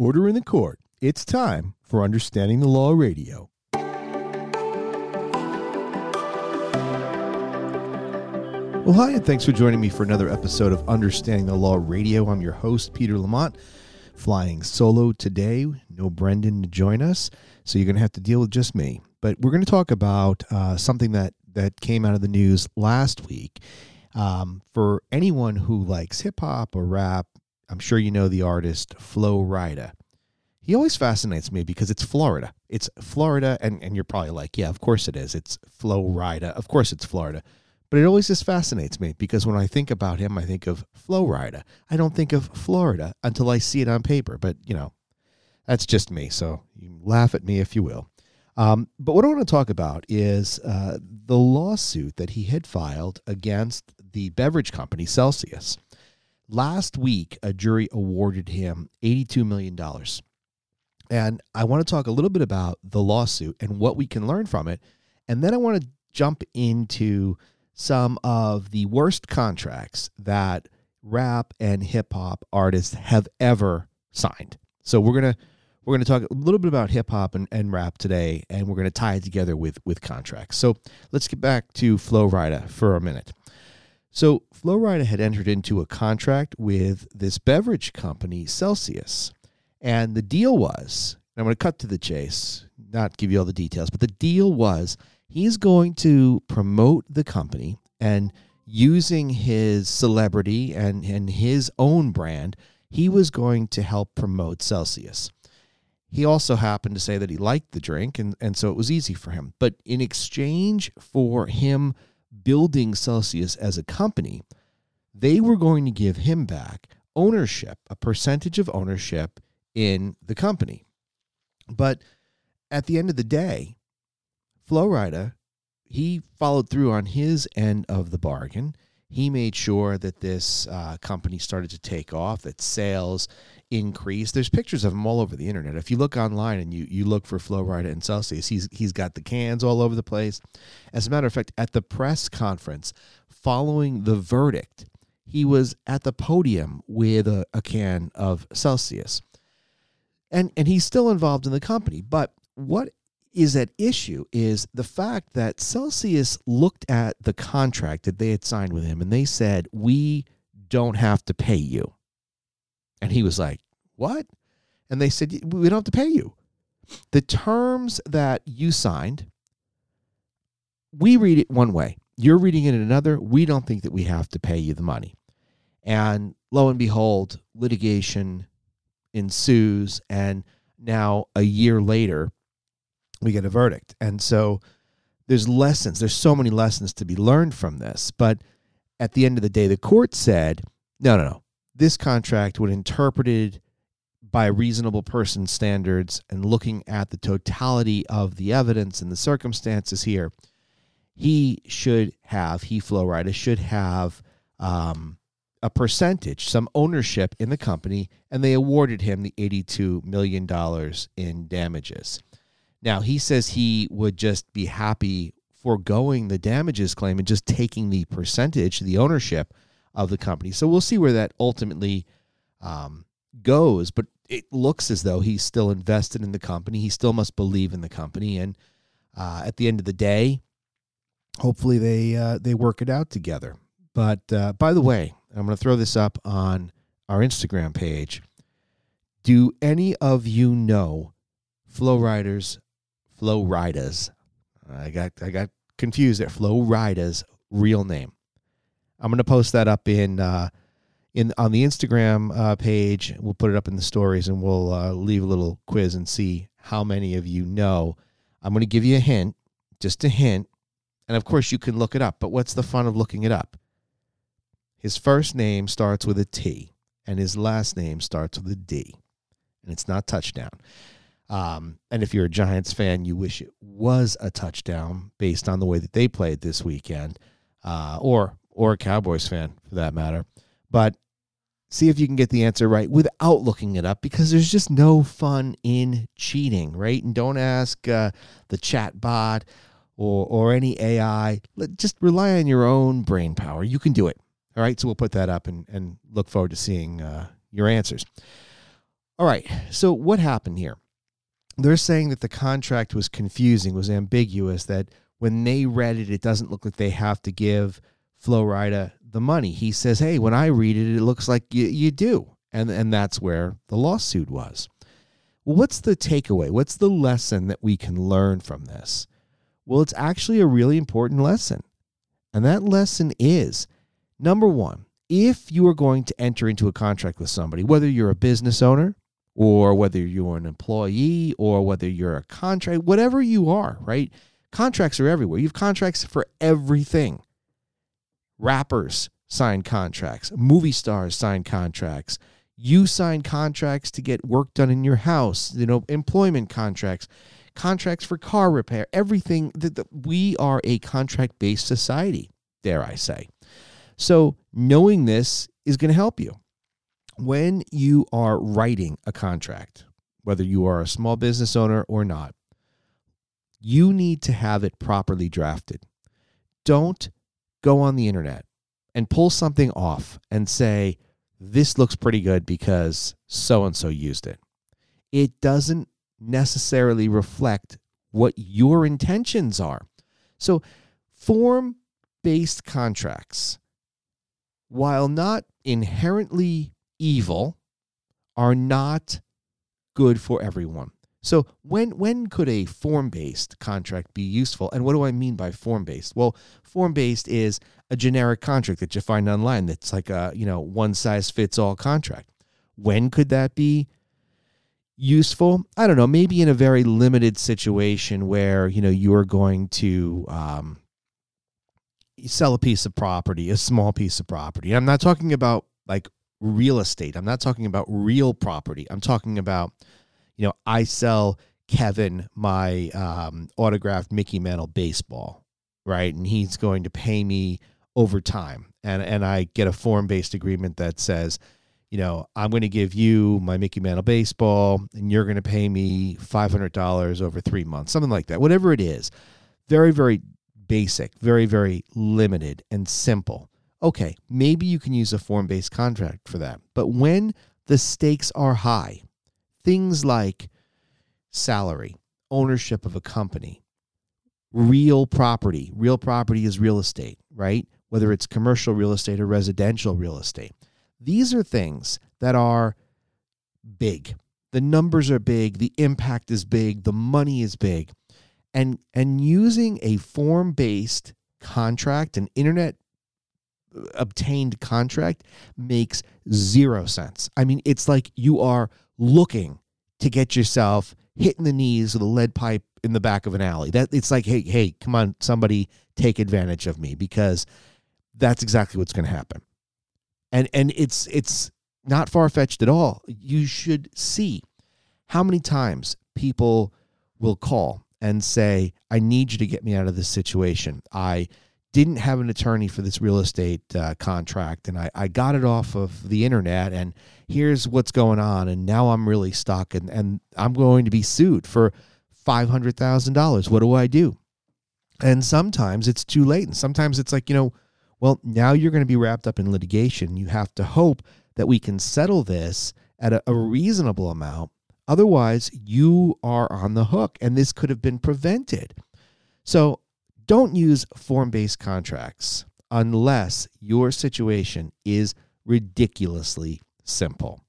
Order in the court. It's time for Understanding the Law Radio. Well, hi, and thanks for joining me for another episode of Understanding the Law Radio. I'm your host, Peter Lamont, flying solo today. No Brendan to join us, so you're going to have to deal with just me. But we're going to talk about uh, something that, that came out of the news last week. Um, for anyone who likes hip hop or rap, I'm sure you know the artist Flo Rida. He always fascinates me because it's Florida. It's Florida, and, and you're probably like, yeah, of course it is. It's Flo Rida. Of course it's Florida. But it always just fascinates me because when I think about him, I think of Flo Rida. I don't think of Florida until I see it on paper. But, you know, that's just me. So you laugh at me if you will. Um, but what I want to talk about is uh, the lawsuit that he had filed against the beverage company Celsius. Last week, a jury awarded him $82 million. And I want to talk a little bit about the lawsuit and what we can learn from it. And then I want to jump into some of the worst contracts that rap and hip hop artists have ever signed. So we're gonna we're gonna talk a little bit about hip hop and, and rap today, and we're gonna tie it together with with contracts. So let's get back to Flo Rida for a minute. So Flo Rida had entered into a contract with this beverage company, Celsius, and the deal was. I'm going to cut to the chase, not give you all the details, but the deal was he's going to promote the company and using his celebrity and, and his own brand, he was going to help promote Celsius. He also happened to say that he liked the drink, and, and so it was easy for him. But in exchange for him building Celsius as a company, they were going to give him back ownership, a percentage of ownership in the company. But at the end of the day, Flo Rida, he followed through on his end of the bargain. He made sure that this uh, company started to take off, that sales increased. There's pictures of him all over the internet. If you look online and you, you look for Flo Rida and Celsius, he's he's got the cans all over the place. As a matter of fact, at the press conference following the verdict, he was at the podium with a, a can of Celsius. And and he's still involved in the company. But what is at issue is the fact that Celsius looked at the contract that they had signed with him and they said, We don't have to pay you. And he was like, What? And they said, We don't have to pay you. The terms that you signed, we read it one way. You're reading it another. We don't think that we have to pay you the money. And lo and behold, litigation ensues. And now, a year later, we get a verdict. And so there's lessons. There's so many lessons to be learned from this. But at the end of the day, the court said, no, no, no. This contract, when interpreted by reasonable person standards and looking at the totality of the evidence and the circumstances here, he should have, he Flo Rida should have um, a percentage, some ownership in the company, and they awarded him the $82 million in damages. Now, he says he would just be happy foregoing the damages claim and just taking the percentage, the ownership of the company. So we'll see where that ultimately um, goes. But it looks as though he's still invested in the company. He still must believe in the company. And uh, at the end of the day, hopefully they uh, they work it out together. But uh, by the way, I'm going to throw this up on our Instagram page. Do any of you know Flo Riders Flo Rida's. I got I got confused at Flo Rida's real name. I'm gonna post that up in uh, in on the Instagram uh, page. We'll put it up in the stories, and we'll uh, leave a little quiz and see how many of you know. I'm gonna give you a hint, just a hint, and of course you can look it up. But what's the fun of looking it up? His first name starts with a T, and his last name starts with a D, and it's not touchdown. Um, and if you're a Giants fan, you wish it was a touchdown based on the way that they played this weekend, uh, or or a Cowboys fan for that matter. But see if you can get the answer right without looking it up because there's just no fun in cheating, right? And don't ask uh, the chat bot or or any AI. Just rely on your own brain power. You can do it. All right. So we'll put that up and, and look forward to seeing uh, your answers. All right. So what happened here? They're saying that the contract was confusing, was ambiguous, that when they read it, it doesn't look like they have to give Flo Rida the money. He says, Hey, when I read it, it looks like you, you do. And, and that's where the lawsuit was. Well, what's the takeaway? What's the lesson that we can learn from this? Well, it's actually a really important lesson. And that lesson is number one, if you are going to enter into a contract with somebody, whether you're a business owner or whether you're an employee or whether you're a contract, whatever you are, right? Contracts are everywhere. You have contracts for everything. Rappers sign contracts, movie stars sign contracts. You sign contracts to get work done in your house, you know, employment contracts, contracts for car repair, everything that, that we are a contract based society, dare I say. So, knowing this is going to help you. When you are writing a contract, whether you are a small business owner or not, you need to have it properly drafted. Don't go on the internet and pull something off and say, this looks pretty good because so and so used it. It doesn't necessarily reflect what your intentions are. So, form based contracts, while not inherently evil, are not good for everyone. So when when could a form-based contract be useful? And what do I mean by form-based? Well, form-based is a generic contract that you find online that's like a, you know, one size fits all contract. When could that be useful? I don't know, maybe in a very limited situation where, you know, you're going to um, sell a piece of property, a small piece of property. I'm not talking about like real estate. I'm not talking about real property. I'm talking about you know, I sell Kevin my um, autographed Mickey Mantle baseball, right? And he's going to pay me over time. And, and I get a form based agreement that says, you know, I'm going to give you my Mickey Mantle baseball and you're going to pay me $500 over three months, something like that, whatever it is. Very, very basic, very, very limited and simple. Okay, maybe you can use a form based contract for that. But when the stakes are high, things like salary, ownership of a company, real property. Real property is real estate, right? Whether it's commercial real estate or residential real estate. These are things that are big. The numbers are big, the impact is big, the money is big. And and using a form-based contract, an internet uh, obtained contract makes zero sense. I mean, it's like you are looking to get yourself hit in the knees with a lead pipe in the back of an alley. That it's like, hey, hey, come on, somebody take advantage of me because that's exactly what's going to happen. And and it's it's not far fetched at all. You should see how many times people will call and say, "I need you to get me out of this situation. I didn't have an attorney for this real estate uh, contract and I, I got it off of the internet and here's what's going on and now i'm really stuck and, and i'm going to be sued for $500000 what do i do? And sometimes it's too late and sometimes it's like you know well now you're going to be wrapped up in litigation. You have to hope that we can settle this at a, a reasonable amount. Otherwise you are on the hook and this could have been prevented. So don't use form based contracts unless your situation is ridiculously simple.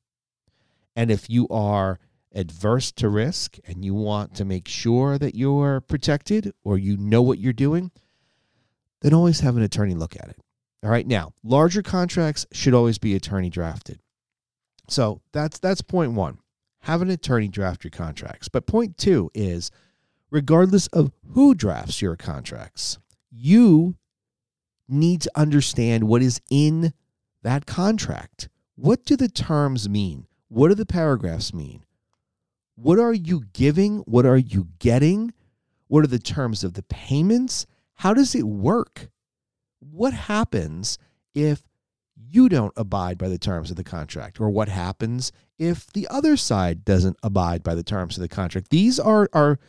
And if you are adverse to risk and you want to make sure that you're protected or you know what you're doing, then always have an attorney look at it. All right. Now, larger contracts should always be attorney drafted. So that's that's point one. Have an attorney draft your contracts. But point two is regardless of who drafts your contracts. You need to understand what is in that contract. What do the terms mean? What do the paragraphs mean? What are you giving? What are you getting? What are the terms of the payments? How does it work? What happens if you don't abide by the terms of the contract? Or what happens if the other side doesn't abide by the terms of the contract? These are, are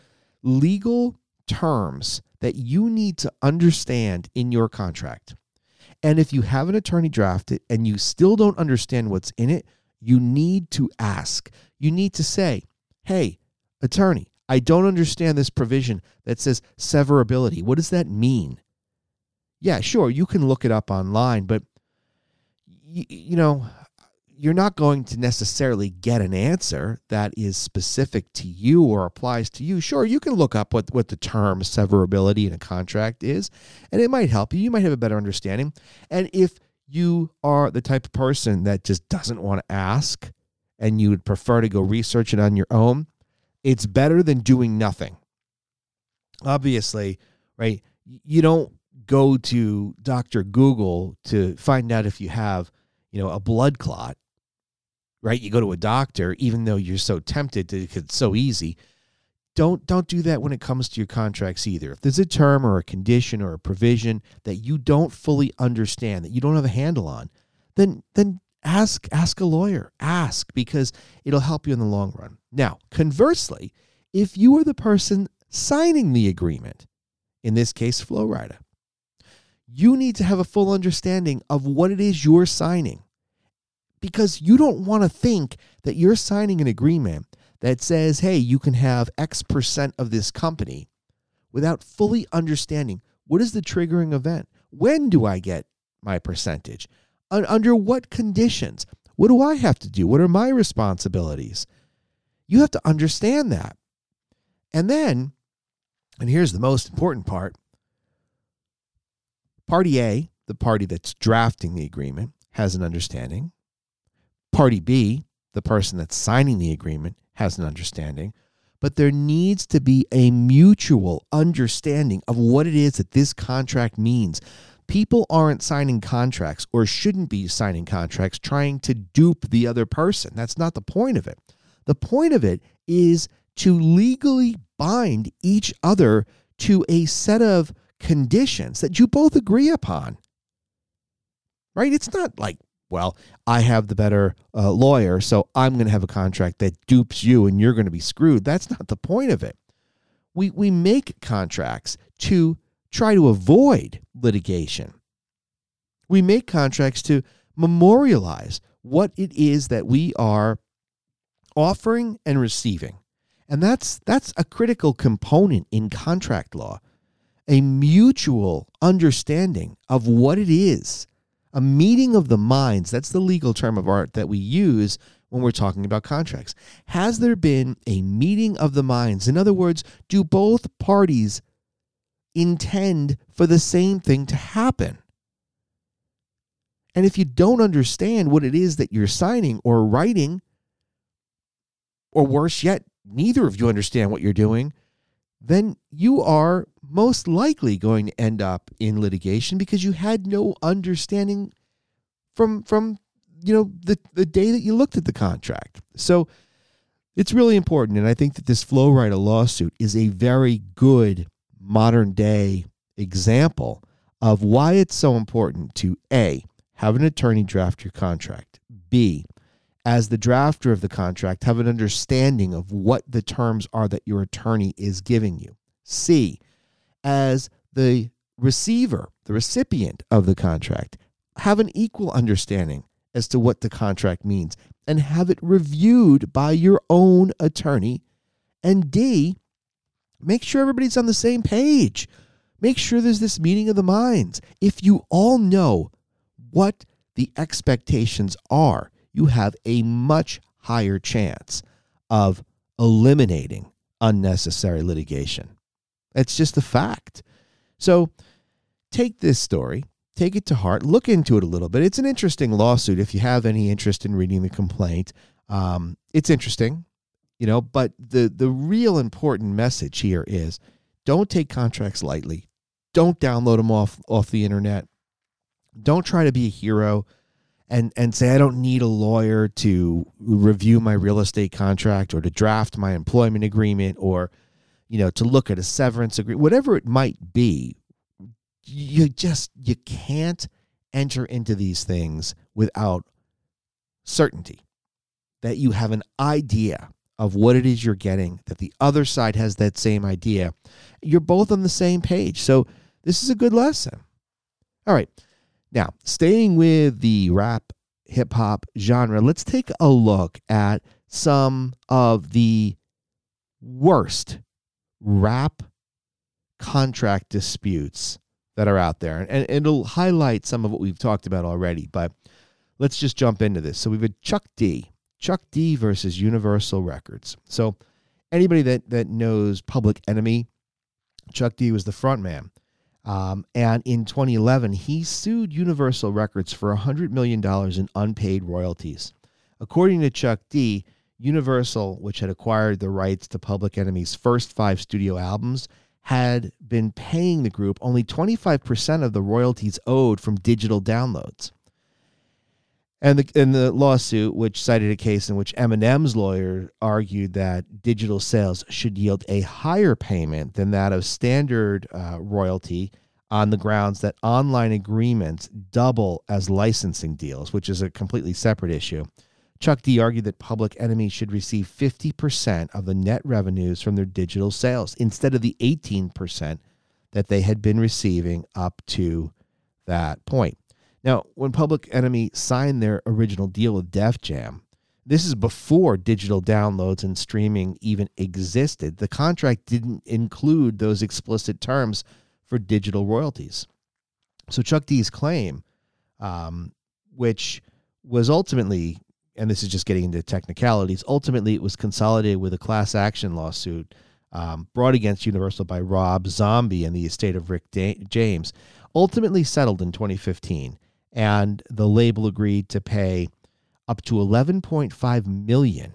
legal terms that you need to understand in your contract. And if you have an attorney draft it and you still don't understand what's in it, You need to ask. You need to say, hey, attorney, I don't understand this provision that says severability. What does that mean? Yeah, sure, you can look it up online, but you, you know, you're not going to necessarily get an answer that is specific to you or applies to you. Sure, you can look up what, what the term severability in a contract is, and it might help you. You might have a better understanding. And if you are the type of person that just doesn't want to ask and you would prefer to go research it on your own, it's better than doing nothing. Obviously, right? You don't go to Dr. Google to find out if you have, you know, a blood clot right? You go to a doctor, even though you're so tempted to, it's so easy. Don't don't do that when it comes to your contracts either. If there's a term or a condition or a provision that you don't fully understand, that you don't have a handle on, then then ask ask a lawyer. Ask because it'll help you in the long run. Now, conversely, if you are the person signing the agreement, in this case Flo Rida, you need to have a full understanding of what it is you're signing because you don't want to think that you're signing an agreement that says, hey, you can have X percent of this company without fully understanding what is the triggering event? When do I get my percentage? Under what conditions? What do I have to do? What are my responsibilities? You have to understand that. And then, and here's the most important part Party A, the party that's drafting the agreement, has an understanding. Party B, the person that's signing the agreement, has an understanding, but there needs to be a mutual understanding of what it is that this contract means. People aren't signing contracts or shouldn't be signing contracts trying to dupe the other person. That's not the point of it. The point of it is to legally bind each other to a set of conditions that you both agree upon. Right? It's not like well, I have the better uh, lawyer, so I'm going to have a contract that dupes you and you're going to be screwed. That's not the point of it. We, we make contracts to try to avoid litigation. We make contracts to memorialize what it is that we are offering and receiving. And that's that's a critical component in contract law. A mutual understanding of what it is a meeting of the minds. That's the legal term of art that we use when we're talking about contracts. Has there been a meeting of the minds? In other words, do both parties intend for the same thing to happen? And if you don't understand what it is that you're signing or writing, or worse yet, neither of you understand what you're doing, then you are most likely going to end up in litigation because you had no understanding from from you know the the day that you looked at the contract. So it's really important and I think that this Flo Rida lawsuit is a very good modern day example of why it's so important to A have an attorney draft your contract. B as the drafter of the contract, have an understanding of what the terms are that your attorney is giving you. C, as the receiver, the recipient of the contract, have an equal understanding as to what the contract means and have it reviewed by your own attorney. And D, make sure everybody's on the same page. Make sure there's this meeting of the minds. If you all know what the expectations are, you have a much higher chance of eliminating unnecessary litigation. It's just a fact. So take this story, take it to heart, look into it a little bit. It's an interesting lawsuit. If you have any interest in reading the complaint, um, it's interesting, you know. But the the real important message here is: don't take contracts lightly. Don't download them off off the internet. Don't try to be a hero and and say I don't need a lawyer to review my real estate contract or to draft my employment agreement or you know to look at a severance agreement whatever it might be you just you can't enter into these things without certainty that you have an idea of what it is you're getting that the other side has that same idea. You're both on the same page. So this is a good lesson. All right now, staying with the rap hip hop genre, let's take a look at some of the worst rap contract disputes that are out there. And it'll highlight some of what we've talked about already, but let's just jump into this. So we've had Chuck D. Chuck D versus Universal Records. So anybody that that knows Public Enemy, Chuck D was the front man. Um, and in 2011, he sued Universal Records for $100 million in unpaid royalties. According to Chuck D, Universal, which had acquired the rights to Public Enemy's first five studio albums, had been paying the group only 25% of the royalties owed from digital downloads. And the, in the lawsuit, which cited a case in which Eminem's lawyer argued that digital sales should yield a higher payment than that of standard uh, royalty on the grounds that online agreements double as licensing deals, which is a completely separate issue. Chuck D argued that Public Enemy should receive 50% of the net revenues from their digital sales instead of the 18% that they had been receiving up to that point. Now, when Public Enemy signed their original deal with Def Jam, this is before digital downloads and streaming even existed. The contract didn't include those explicit terms for digital royalties. So Chuck D's claim, um, which was ultimately and this is just getting into technicalities, ultimately it was consolidated with a class action lawsuit um, brought against Universal by Rob Zombie and the estate of Rick da- James, ultimately settled in 2015. And the label agreed to pay up to 11.5 million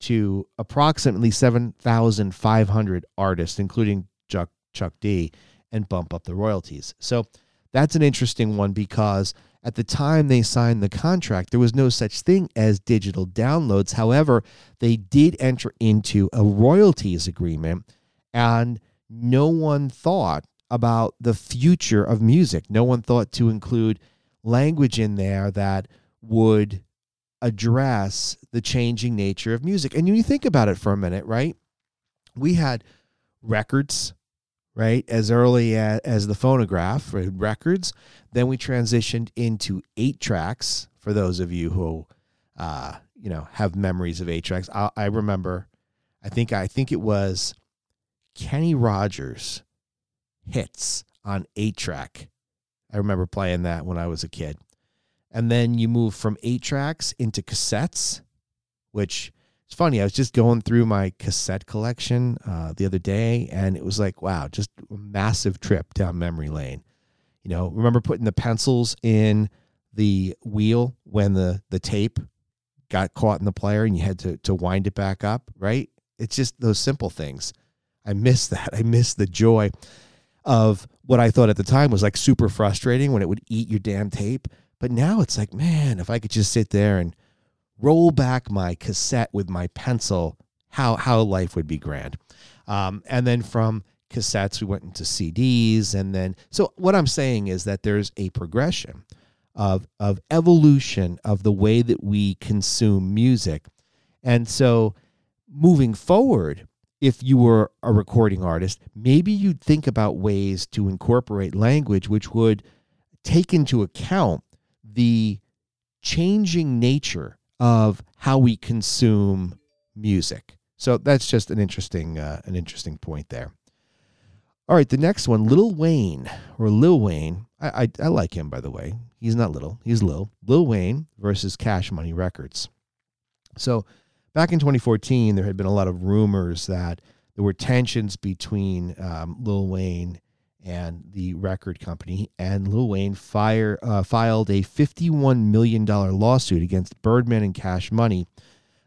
to approximately 7,500 artists, including Chuck, Chuck D, and bump up the royalties. So that's an interesting one because at the time they signed the contract, there was no such thing as digital downloads. However, they did enter into a royalties agreement, and no one thought about the future of music. No one thought to include language in there that would address the changing nature of music. And you think about it for a minute, right? We had records right? As early as, as the phonograph records. Then we transitioned into eight tracks. For those of you who, uh, you know, have memories of eight tracks, I, I remember. I think I think it was Kenny Rogers hits on eight track. I remember playing that when I was a kid. And then you move from eight tracks into cassettes, which it's funny. I was just going through my cassette collection uh, the other day, and it was like, wow, just a massive trip down memory lane. You know, remember putting the pencils in the wheel when the the tape got caught in the player and you had to to wind it back up, right? It's just those simple things. I miss that. I miss the joy of what I thought at the time was like super frustrating when it would eat your damn tape. But now it's like, man, if I could just sit there and roll back my cassette with my pencil, how how life would be grand. Um, and then from cassettes, we went into CDs, and then so what I'm saying is that there's a progression of of evolution of the way that we consume music, and so moving forward. If you were a recording artist, maybe you'd think about ways to incorporate language which would take into account the changing nature of how we consume music. So that's just an interesting uh, an interesting point there. All right, the next one, Lil Wayne or Lil Wayne. I, I, I like him by the way. He's not little. He's Lil. Lil Wayne versus Cash Money Records. So back in 2014, there had been a lot of rumors that there were tensions between um, Lil Wayne and the record company, and Lil Wayne fire, uh, filed a $51 million lawsuit against Birdman and Cash Money,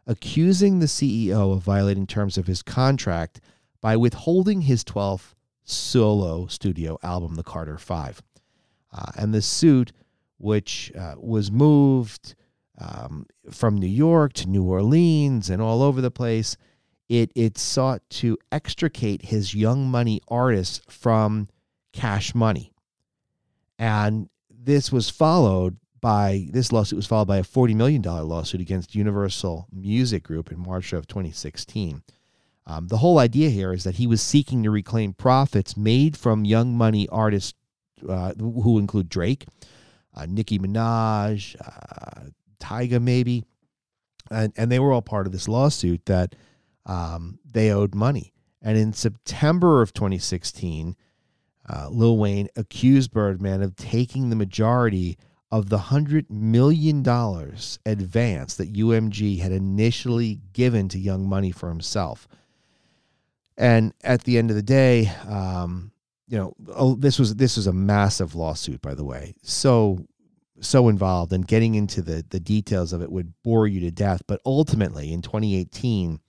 accusing the CEO of violating terms of his contract by withholding his 12th solo studio album, The Carter Five. Uh, and the suit, which uh, was moved um, from New York to New Orleans and all over the place, it, it sought to extricate his young money artists from cash money. And this was followed by this lawsuit was followed by a $40 million lawsuit against Universal Music Group in March of 2016. Um, the whole idea here is that he was seeking to reclaim profits made from young money artists uh, who include Drake, uh, Nicki Minaj, uh, Tyga, maybe, and and they were all part of this lawsuit that um, they owed money. And in September of 2016, uh, Lil Wayne accused Birdman of taking the majority of the $100 million advance that UMG had initially given to Young Money for himself. And at the end of the day, um, you know, oh, this was this was a massive lawsuit, by the way. So so involved, and getting into the the details of it would bore you to death. But ultimately, in 2018,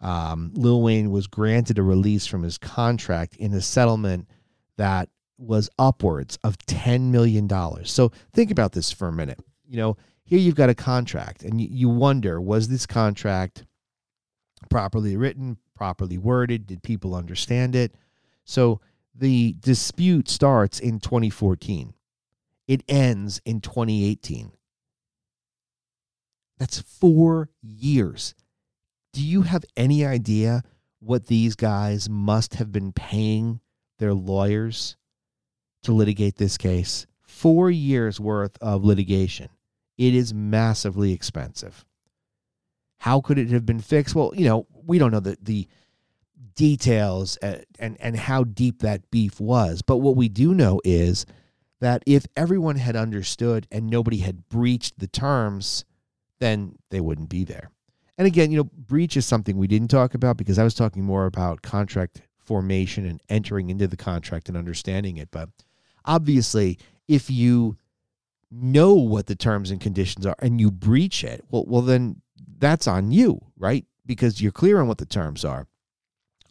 um, Lil Wayne was granted a release from his contract in a settlement that was upwards of $10 million. So think about this for a minute. You know, here you've got a contract, and you, you wonder was this contract properly written, properly worded? Did people understand it? So the dispute starts in 2014, it ends in 2018. That's four years. Do you have any idea what these guys must have been paying their lawyers to litigate this case. Four years worth of litigation. It is massively expensive. How could it have been fixed? Well, you know, we don't know the, the details and, and, and how deep that beef was. But what we do know is that if everyone had understood and nobody had breached the terms, then they wouldn't be there. And again, you know, breach is something we didn't talk about because I was talking more about contract formation and entering into the contract and understanding it. But obviously, if you know what the terms and conditions are and you breach it, well, well, then that's on you, right? Because you're clear on what the terms are.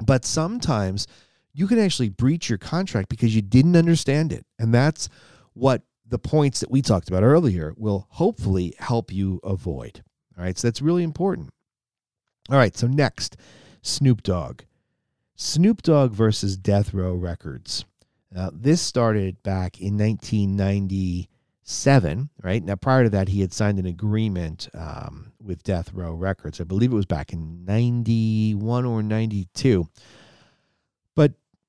But sometimes you can actually breach your contract because you didn't understand it. And that's what the points that we talked about earlier will hopefully help you avoid. All right. So that's really important. All right. So next, Snoop Dogg. Snoop Dogg versus Death Row Records. Now, this started back in 1997, right? Now, prior to that, he had signed an agreement um, with Death Row Records. I believe it was back in 91 or 92.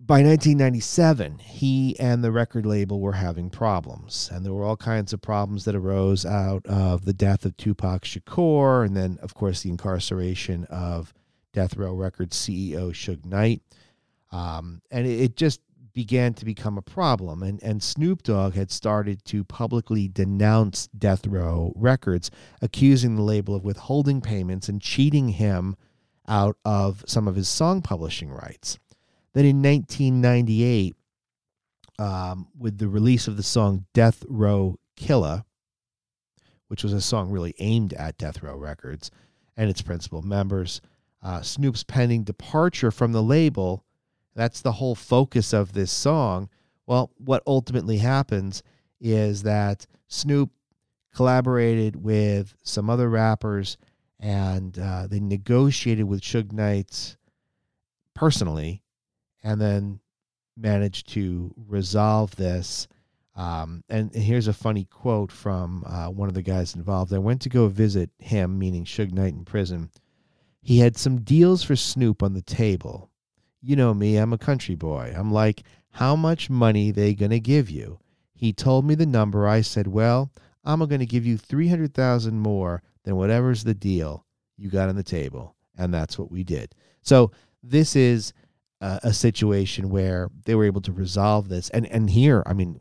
By 1997, he and the record label were having problems. And there were all kinds of problems that arose out of the death of Tupac Shakur, and then, of course, the incarceration of Death Row Records CEO Suge Knight. Um, and it, it just began to become a problem. And, and Snoop Dogg had started to publicly denounce Death Row Records, accusing the label of withholding payments and cheating him out of some of his song publishing rights. Then in 1998, um, with the release of the song Death Row Killer, which was a song really aimed at Death Row Records and its principal members, uh, Snoop's pending departure from the label. That's the whole focus of this song. Well, what ultimately happens is that Snoop collaborated with some other rappers and uh, they negotiated with Suge Knight personally and then managed to resolve this. Um, and, here's a funny quote from uh, one of the guys involved. I went to go visit him, meaning Suge Knight in prison. He had some deals for Snoop on the table. You know me, I'm a country boy. I'm like, how much money they to give you? He told me the number. I said, well, I'm to give you 300,000 more than whatever's the deal you got on the table. And that's what we did. So this is a, a situation where they were able to resolve this. And, and here, I mean,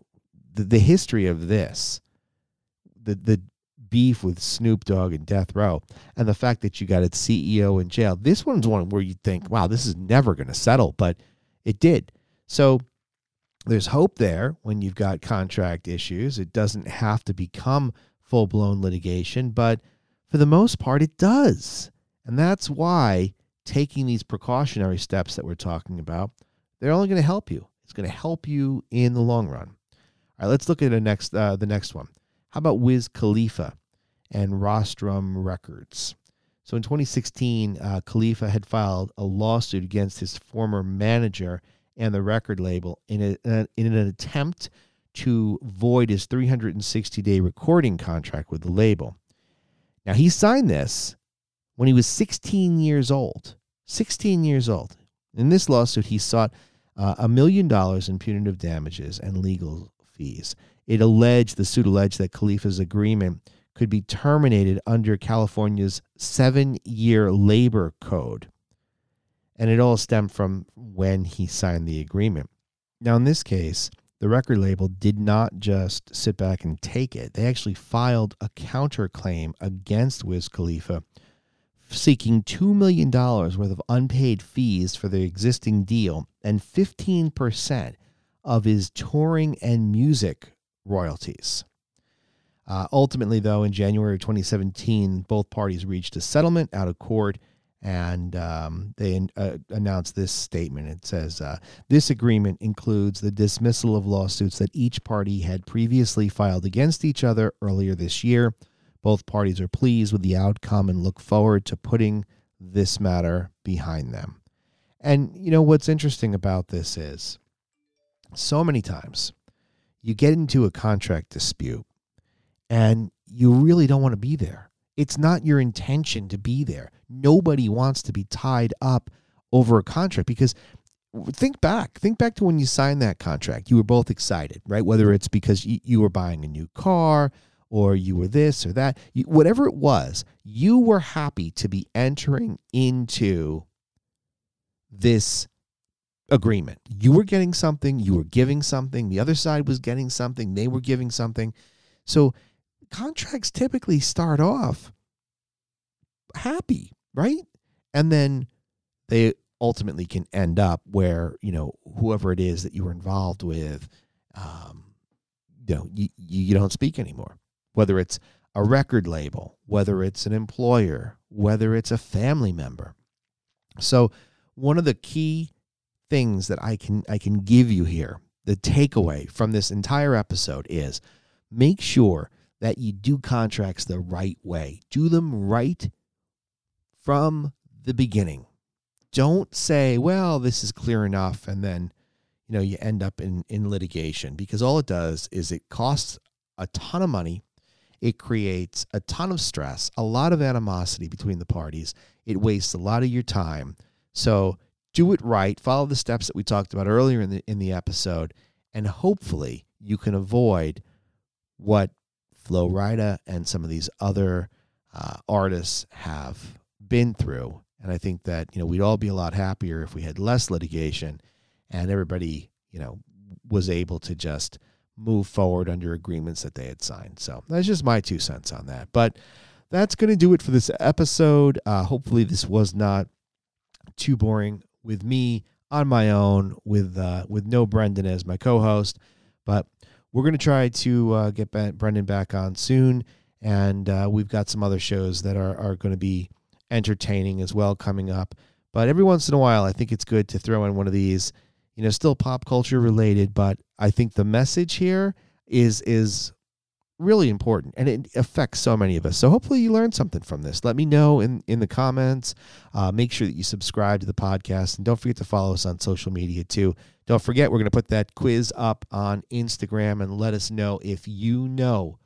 the, the history of this, the, the beef with Snoop Dogg and Death Row, and the fact that you got its CEO in jail. This one's one where you think, wow, this is never going to settle, but it did. So there's hope there when you've got contract issues. It doesn't have to become full blown litigation, but for the most part, it does. And that's why taking these precautionary steps that we're talking about, they're only going to help you. It's going to help you in the long run. All right, let's look at the next uh, the next one. How about Wiz Khalifa and Rostrum Records? So in 2016, uh, Khalifa had filed a lawsuit against his former manager and the record label in, a, uh, in an attempt to void his 360 day recording contract with the label. Now, he signed this when he was 16 years old. 16 years old. In this lawsuit, he sought uh, a million dollars in punitive damages and legal fees it alleged, the suit alleged that Khalifa's agreement could be terminated under California's seven year labor code. And it all stemmed from when he signed the agreement. Now, in this case, the record label did not just sit back and take it. They actually filed a counterclaim against Wiz Khalifa, seeking $2 million worth of unpaid fees for the existing deal and 15% of his touring and music royalties. Uh, ultimately, though, in January 2017, both parties reached a settlement out of court and um, they uh, announced this statement. It says uh, this agreement includes the dismissal of lawsuits that each party had previously filed against each other earlier this year. Both parties are pleased with the outcome and look forward to putting this matter behind them. And you know what's interesting about this is so many times you get into a contract dispute and you really don't want to be there. It's not your intention to be there. Nobody wants to be tied up over a contract because think back. Think back to when you signed that contract. You were both excited, right? Whether it's because you, were buying a new car or you were this or that, you, whatever it was, you were happy to be entering into this agreement. You were getting something, you were giving something, the other side was getting something, they were giving something. So contracts typically start off happy, right? And then they ultimately can end up where, you know, whoever it is that you were involved with, um, you know, you, you don't speak anymore. Whether it's a record label, whether it's an employer, whether it's a family member. So one of the key things that I can I can give you here, the takeaway from this entire episode is make sure that you do contracts the right way. Do them right from the beginning. Don't say, well, this is clear enough, and then you know you end up in, in litigation because all it does is it costs a ton of money. It creates a ton of stress, a lot of animosity between the parties. It wastes a lot of your time. So do it right. Follow the steps that we talked about earlier in the in the episode, and hopefully you can avoid what Flo Rida and some of these other uh, artists have been through. And I think that, you know, we'd all be a lot happier if we had less litigation and everybody, you know, was able to just move forward under agreements that they had signed. So that's just my two cents on that. But that's going to do it for this episode. Uh, hopefully, this was not too boring with me on my own with uh, with no Brendan as my co-host. But we're going to try to uh, get Brendan back on soon, and uh, we've got some other shows that are are going to be entertaining as well coming up. But every once in a while, I think it's good to throw in one of these, you know, still pop culture related, but I think the message here is is really important and it affects so many of us. So hopefully you learned something from this. Let me know in, in the comments. Uh, make sure that you subscribe to the podcast and don't forget to follow us on social media too. Don't forget, we're going to put that quiz up on Instagram and let us know if you know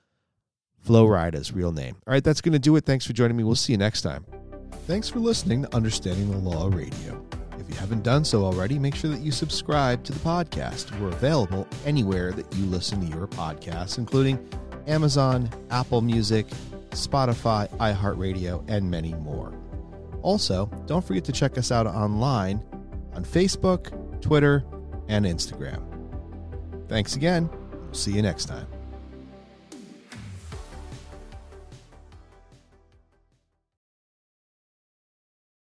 Flo Rida's real name. All right, that's going to do it. Thanks for joining me. We'll see you next time. Thanks for listening to Understanding the Law Radio. If you haven't done so already, make sure that you subscribe to the podcast. We're available anywhere that you listen to your podcasts, including Amazon, Apple Music, Spotify, iHeartRadio, and many more. Also, don't forget to check us out online on Facebook, Twitter, and Instagram. Thanks again. See you next time.